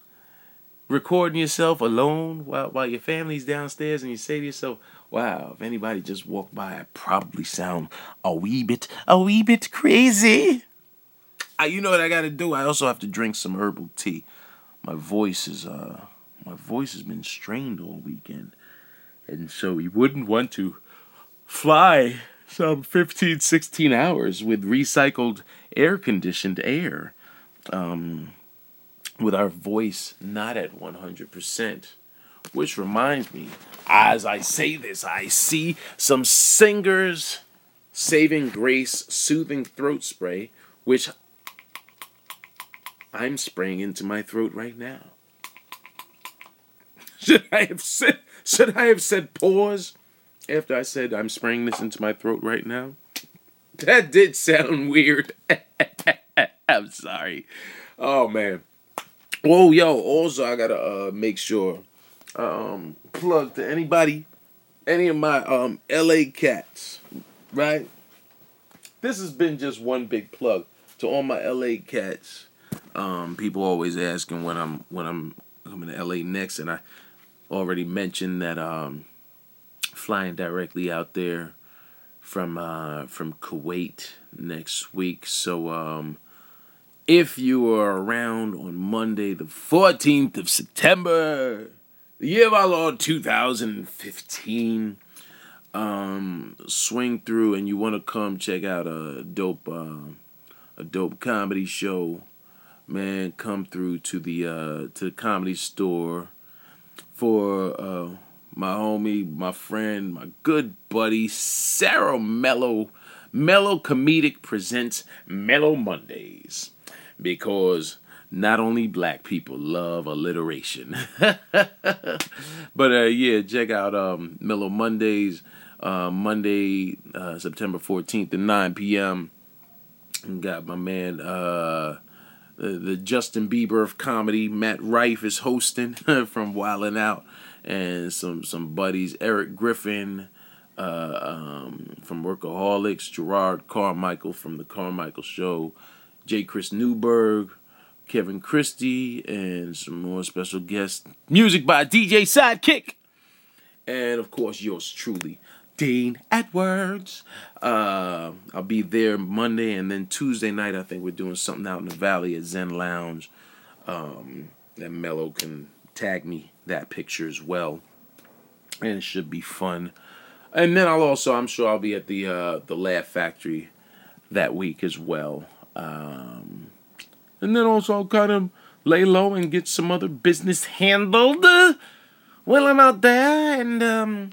recording yourself alone while while your family's downstairs and you say to yourself, Wow, if anybody just walked by, I'd probably sound a wee bit a wee bit crazy. I, you know what I gotta do? I also have to drink some herbal tea. My voice is uh my voice has been strained all weekend. And so you wouldn't want to fly some 15, 16 hours with recycled air conditioned air. Um, with our voice not at 100%. Which reminds me, as I say this, I see some singers saving grace soothing throat spray, which I'm spraying into my throat right now. Should I have said should I have said pause after I said I'm spraying this into my throat right now? That did sound weird. I'm sorry. Oh man. Oh yo, also I gotta uh, make sure um plug to anybody, any of my um LA cats, right? This has been just one big plug to all my LA cats. Um, people always asking when I'm when I'm coming to LA next, and I already mentioned that um, flying directly out there from uh, from Kuwait next week. So um, if you are around on Monday, the 14th of September, the year of our Lord 2015, um, swing through and you want to come check out a dope uh, a dope comedy show, man, come through to the uh, to the comedy store for uh, my homie, my friend, my good buddy, Sarah Mello. Mellow Comedic presents Mellow Mondays because not only black people love alliteration, but uh, yeah, check out um, Mellow Mondays, uh, Monday, uh, September 14th at 9 p.m. And got my man, uh, the, the Justin Bieber of comedy. Matt Rife is hosting from Wildin' Out, and some some buddies. Erik Griffin uh, um, from Workaholics, Jerrod Carmichael from the Carmichael Show, J. Chris Newberg, Kevin Christie, and some more special guests. Music by DJ Sidekick, and of course yours truly. Dean Edwards. Uh, I'll be there Monday and then Tuesday night. I think we're doing something out in the valley at Zen Lounge. Um, that Mello can tag me that picture as well, and it should be fun. And then I'll also, I'm sure I'll be at the uh, the Laugh Factory that week as well. Um, and then also I'll kind of lay low and get some other business handled uh, while I'm out there and. Um,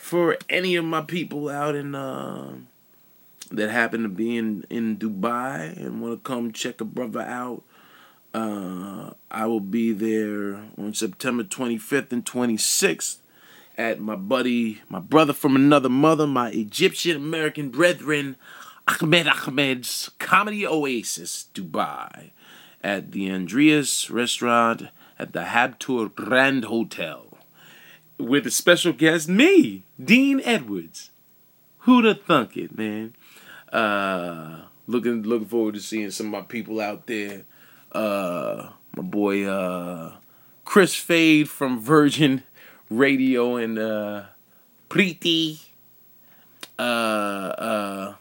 for any of my people out in uh, that happen to be in in Dubai and want to come check a brother out, uh, I will be there on September 25th and 26th at my buddy, my brother from another mother, my Egyptian American brethren, Ahmed Ahmed's Comedy Oasis, Dubai, at the Andreas Restaurant at the Habtoor Grand Hotel with a special guest, me, Dean Edwards. Who'd have thunk it, man? Uh, looking looking forward to seeing some of my people out there. Uh, my boy uh, Chris Fade from Virgin Radio and uh, Preeti. Uh, uh,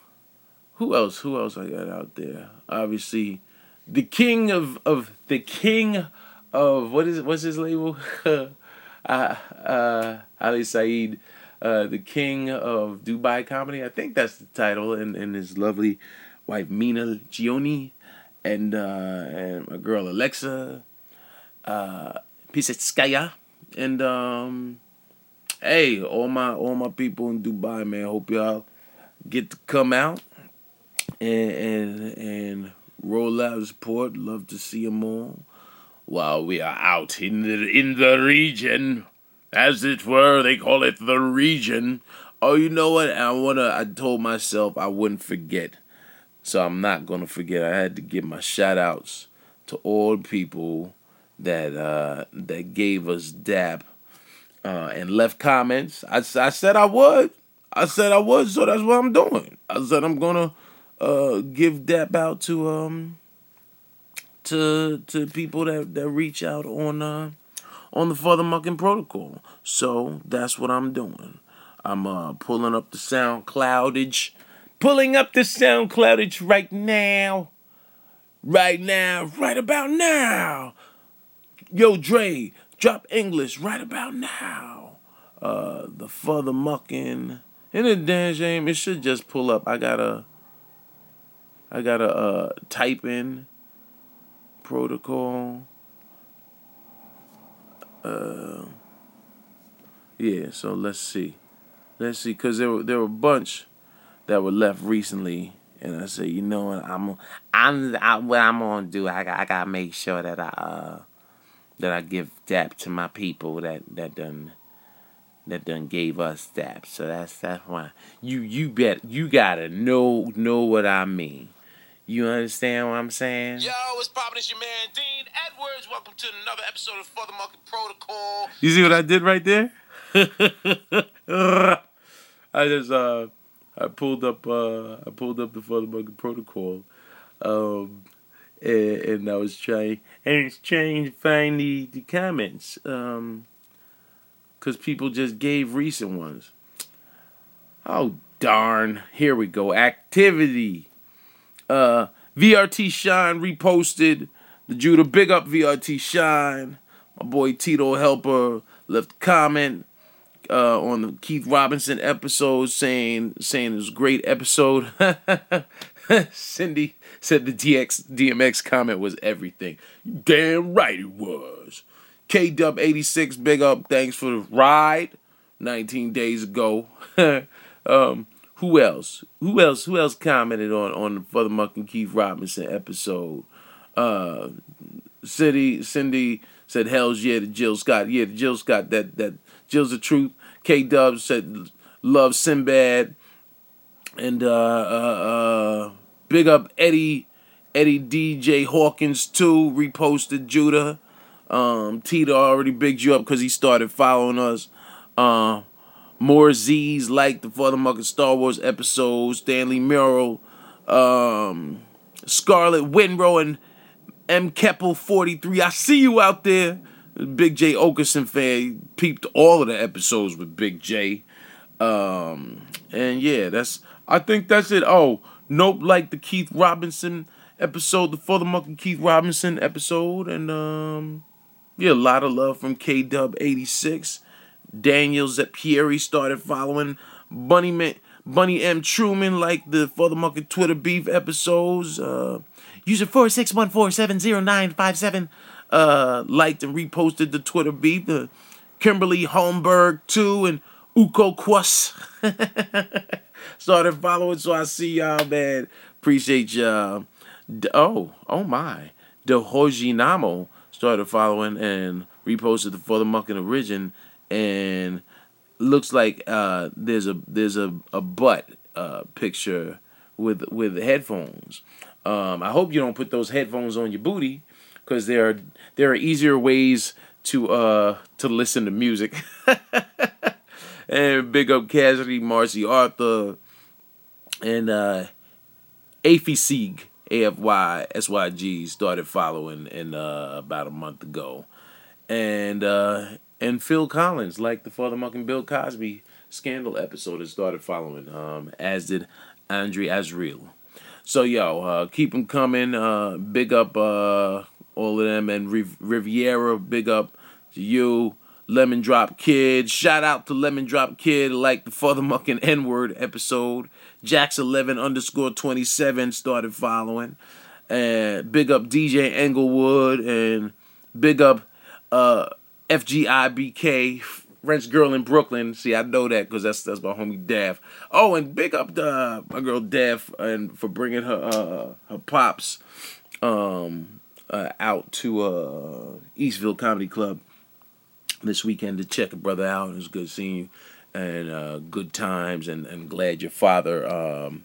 who else? Who else I got out there? Obviously, the king of of the king of what is? What's his label? uh, uh, Ali Saeed, uh, the king of Dubai comedy. I think that's the title, and, and his lovely wife Mina Gioni, and uh, and my girl Alexa. Uh. And um hey, all my all my people in Dubai, man, hope y'all get to come out and and and roll out support. Love to see them all while we are out in the in the region, as it were. They call it the region. Oh, you know what? I wanna. I told myself I wouldn't forget, so I'm not gonna forget. I had to give my shout outs to all people that uh, that gave us dap uh, and left comments. I, I said I would. I said I would, so that's what I'm doing. I said I'm gonna uh, give dap out to um to to people that that reach out on uh on the FuthaMuckin' protocol. So that's what I'm doing. I'm uh, pulling up the SoundCloudage, pulling up the SoundCloudage right now, right now, right about now. Yo, Dre, drop English right about now. Uh, the FuthaMuckin'. In a damn shame, it should just pull up. I gotta, I gotta uh, type in protocol. Uh, yeah. So let's see. Let's see, cause there were there were a bunch that were left recently, and I said, you know what, I'm I'm I, what I'm gonna do. I I gotta make sure that I uh that I give dap to my people that that done that done gave us dap. So that's that's why you you bet you gotta know know what I mean. You understand what I'm saying?
Yo, it's poppin'. It's your man Dean Edwards. Welcome to another episode of For the Market Protocol.
You see what I did right there? I just uh I pulled up uh I pulled up the Father Market Protocol, um, and, and I was trying and it's trying to find the the comments um, cause people just gave recent ones. Oh darn! Here we go. Activity. Uh, VRT Shine reposted the Judah. Big up VRT Shine. My boy Tito Helper left a comment uh, on the Keith Robinson episode saying saying it was a great episode. Cindy said the DX DMX comment was everything. Damn right it was. K Dub 86, big up. Thanks for the ride. 19 days ago. um, who else? Who else? Who else commented on on the FuthaMuckin' Keith Robinson episode? Uh, Cindy Cindy said, "Hell's yeah." to Jill Scott, yeah, the Jill Scott. That that Jill's the truth. K Dub said, "Love Sinbad," and uh, uh, uh, big up Eddie Eddie DJ Hawkins too. Reposted Judah. Um, Tito already bigged you up because he started following us. Uh, more Z's like the Father Mucker Star Wars episodes. Stanley Murrow, um, Scarlett Winrow, and M. Keppel 43. I see you out there. Big Jay Oakerson fan. Peeped all of the episodes with Big Jay. Um, and yeah, that's I think that's it. Oh, nope, like the Keith Robinson episode, the Father the Monkey Keith Robinson episode, and um yeah, a lot of love from K Dub 86. Daniel Zepieri started following Bunny Man, Bunny M. Truman like the Father the Monkey Twitter beef episodes. Uh user 4614700957 uh liked and reposted the Twitter beef. Uh, Kimberly Holmberg too and Uko Quas started following. So I see y'all, man. Appreciate y'all. Oh, oh my. The Hojinamo started following and reposted the Father and Origin and looks like uh, there's a there's a, a butt uh, picture with with headphones. Um, I hope you don't put those headphones on your booty because there are there are easier ways to uh to listen to music. and big up Cassidy, Marcy Arthur, and uh Afy Sieg, AFY SYG started following in uh about a month ago. And uh and Phil Collins, like the FuthaMuckin' Bill Cosby scandal episode, has started following, um, as did Andre Azriel. So yo, uh, keep them coming. Uh, big up uh, all of them, and Riv- Riviera, big up to you. Lemon Drop Kid, shout out to Lemon Drop Kid, like the FuthaMuckin' N Word episode. Jax11 underscore 27 started following. And big up DJ Englewood, and big up uh, FGIBK, French girl in Brooklyn. See, I know that because that's that's my homie Dav. Oh, and big up the my girl Dav and for bringing her uh, her pops um, uh, out to uh, Eastville Comedy Club this weekend to check a brother out. It was good seeing you and uh, good times and, and glad your father um,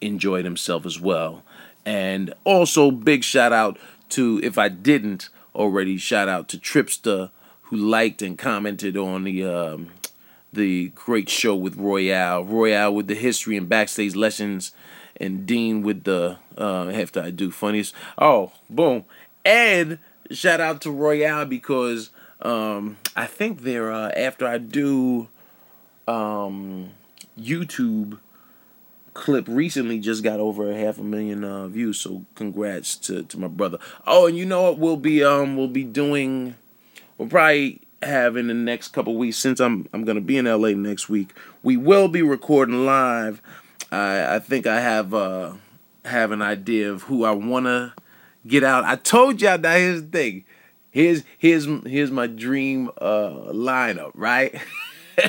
enjoyed himself as well. And also big shout out to if I didn't already shout out to Tripster who liked and commented on the um, the great show with Royale. Royale with the history and backstage lessons and Dean with the uh after I do funnies. Oh, boom. And shout out to Royale because um I think they're uh after I do um YouTube clip recently just got over a half a million uh, views so congrats to, to my brother oh and you know what we'll be um we'll be doing we'll probably have in the next couple weeks since i'm i'm gonna be in la next week we will be recording live. I i think i have uh have an idea of who i want to get out. I told y'all that here's the thing. Here's here's here's my dream uh lineup right?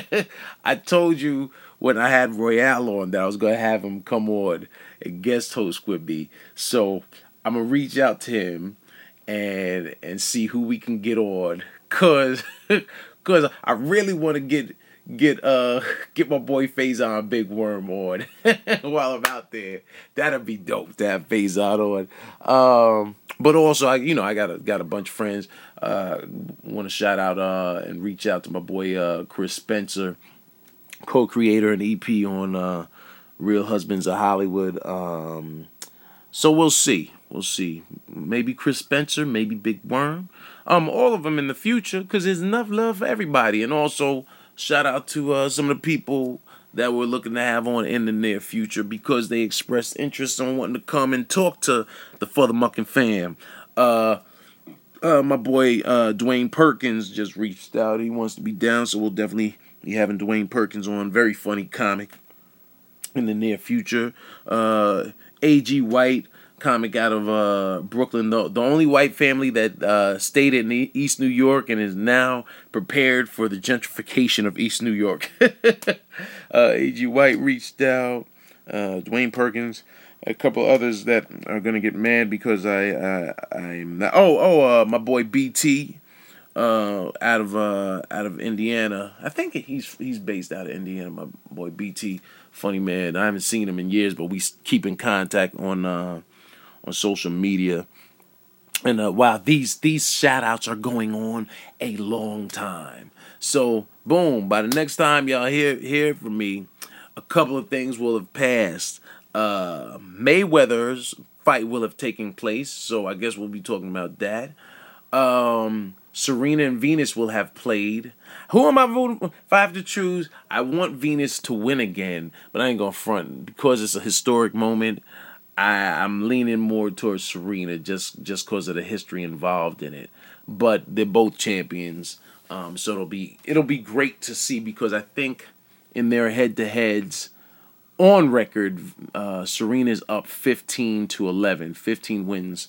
I told you when I had Royale on that I was gonna have him come on and guest host me. So I'm gonna reach out to him and and see who we can get on, cause cause I really want to get get uh get my boy Faizon Big Worm on while I'm out there. That'd be dope to have Faizon on. Um, but also I you know I got a got a bunch of friends. Uh, want to shout out uh and reach out to my boy uh Chris Spencer co-creator and EP on uh, Real Husbands of Hollywood. Um, so we'll see. We'll see. Maybe Chris Spencer, maybe Big Worm. Um, all of them in the future because there's enough love for everybody. And also shout out to uh, some of the people that we're looking to have on in the near future because they expressed interest on wanting to come and talk to the FuthaMuckin' fam. Uh, uh, my boy uh, Dwayne Perkins just reached out. He wants to be down, so we'll definitely be having Dwayne Perkins on. Very funny comic in the near future. Uh, A.G. White, comic out of uh, Brooklyn, the, the only white family that uh, stayed in East New York and is now prepared for the gentrification of East New York. uh, A.G. White reached out. Uh, Dwayne Perkins, a couple others that are gonna get mad because I uh, I'm not, oh oh uh, my boy BT uh, out of out of Indiana. I think he's he's based out of Indiana. My boy BT, funny man. I haven't seen him in years, but we keep in contact on on social media. And uh, wow, these these shout outs are going on a long time. So boom, by the next time y'all hear hear from me, a couple of things will have passed. Uh, Mayweather's fight will have taken place, so I guess we'll be talking about that. Um, Serena and Venus will have played. Who am I voting for? If I have to choose, I want Venus to win again, but I ain't gonna front because it's a historic moment. I, I'm leaning more towards Serena just just because of the history involved in it. But they're both champions, um, so it'll be it'll be great to see because I think in their head to heads on record, uh, Serena's up 15 to 11, 15 wins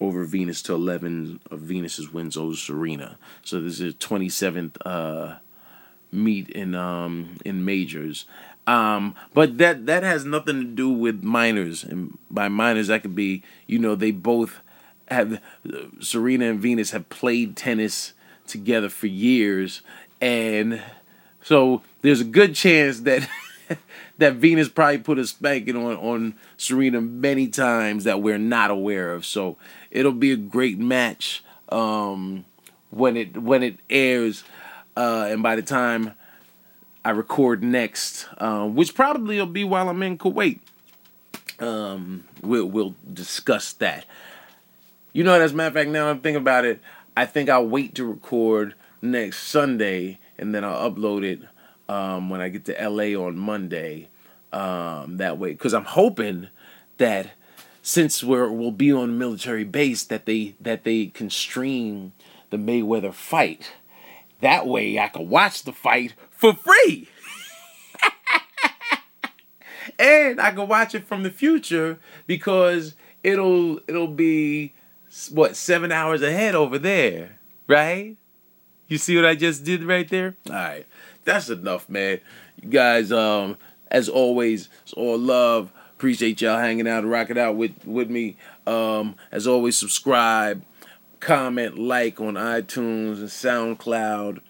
over Venus to 11 of Venus's wins over Serena. So this is 27th uh, meet in um, in majors. Um, but that that has nothing to do with minors, and by minors that could be you know they both have Serena and Venus have played tennis together for years, and so there's a good chance that. that Venus probably put a spanking on on Serena many times that we're not aware of. So it'll be a great match um, when it when it airs, uh, and by the time I record next, uh, which probably will be while I'm in Kuwait, um, we'll we'll discuss that. You know, as a matter of fact, now I'm thinking about it. I think I'll wait to record next Sunday, and then I'll upload it um, when I get to LA on Monday. Um, that way, because I'm hoping that since we're we'll be on a military base that they that they can stream the Mayweather fight. That way I can watch the fight for free. and I can watch it from the future because it'll it'll be what seven hours ahead over there, right? You see what I just did right there? All right. That's enough, man. You guys, um, as always, it's all love. Appreciate y'all hanging out and rocking out with, with me. Um, as always, subscribe, comment, like on iTunes and SoundCloud.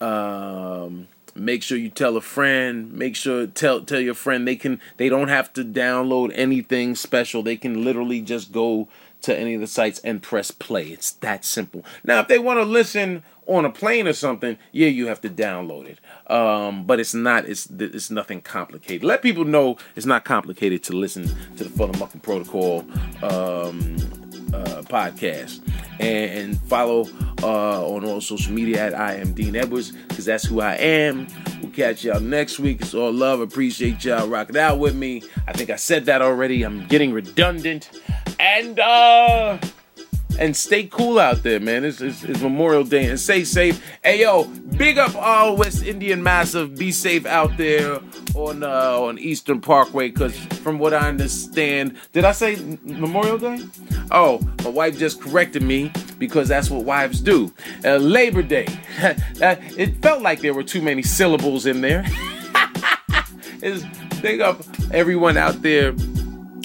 Um, make sure you tell a friend. Make sure tell tell your friend they can they don't have to download anything special. They can literally just go to any of the sites and press play. It's that simple. Now if they want to listen on a plane or something yeah you have to download it. Um, but it's not it's it's nothing complicated. Let people know it's not complicated to listen to the Full Mucking Protocol um, uh, podcast and, follow uh, on all social media at I am Dean Edwards because that's who I am. We'll catch y'all next week. It's all love. Appreciate y'all rocking out with me. I think I said that already. I'm getting redundant. And uh and stay cool out there, man. It's, it's, it's, Memorial Day and stay safe. Hey yo, big up all West Indian Massive. Be safe out there on uh, on Eastern Parkway, because from what I understand, did I say Memorial Day? Oh, my wife just corrected me because that's what wives do. Uh, Labor Day. it felt like there were too many syllables in there. big up everyone out there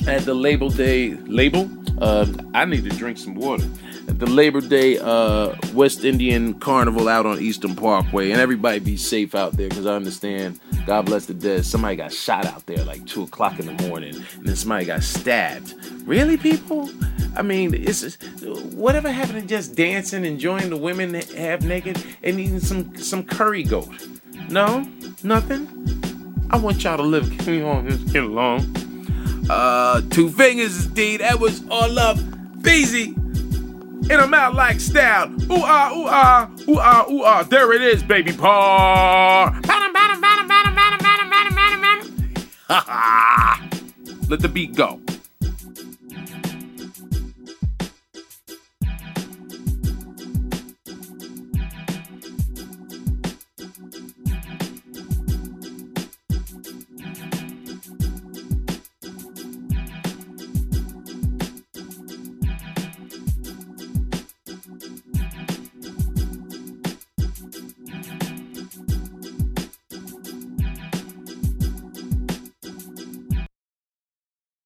at the Labor Day label. Uh, I need to drink some water. At the Labor Day uh, West Indian Carnival out on Eastern Parkway, and everybody be safe out there because I understand. God bless the dead. Somebody got shot out there like two o'clock in the morning, and then somebody got stabbed. Really, people? I mean, it's whatever happened to just dancing, enjoying the women half naked, and eating some some curry goat? No, nothing. I want y'all to live. Get on, just get along. Uh, two fingers is D. That was all up. Beezy. In a mouth like style. Ooh ah, ooh ah, ooh ah, ooh ah. There it is, baby paw. Let the beat go.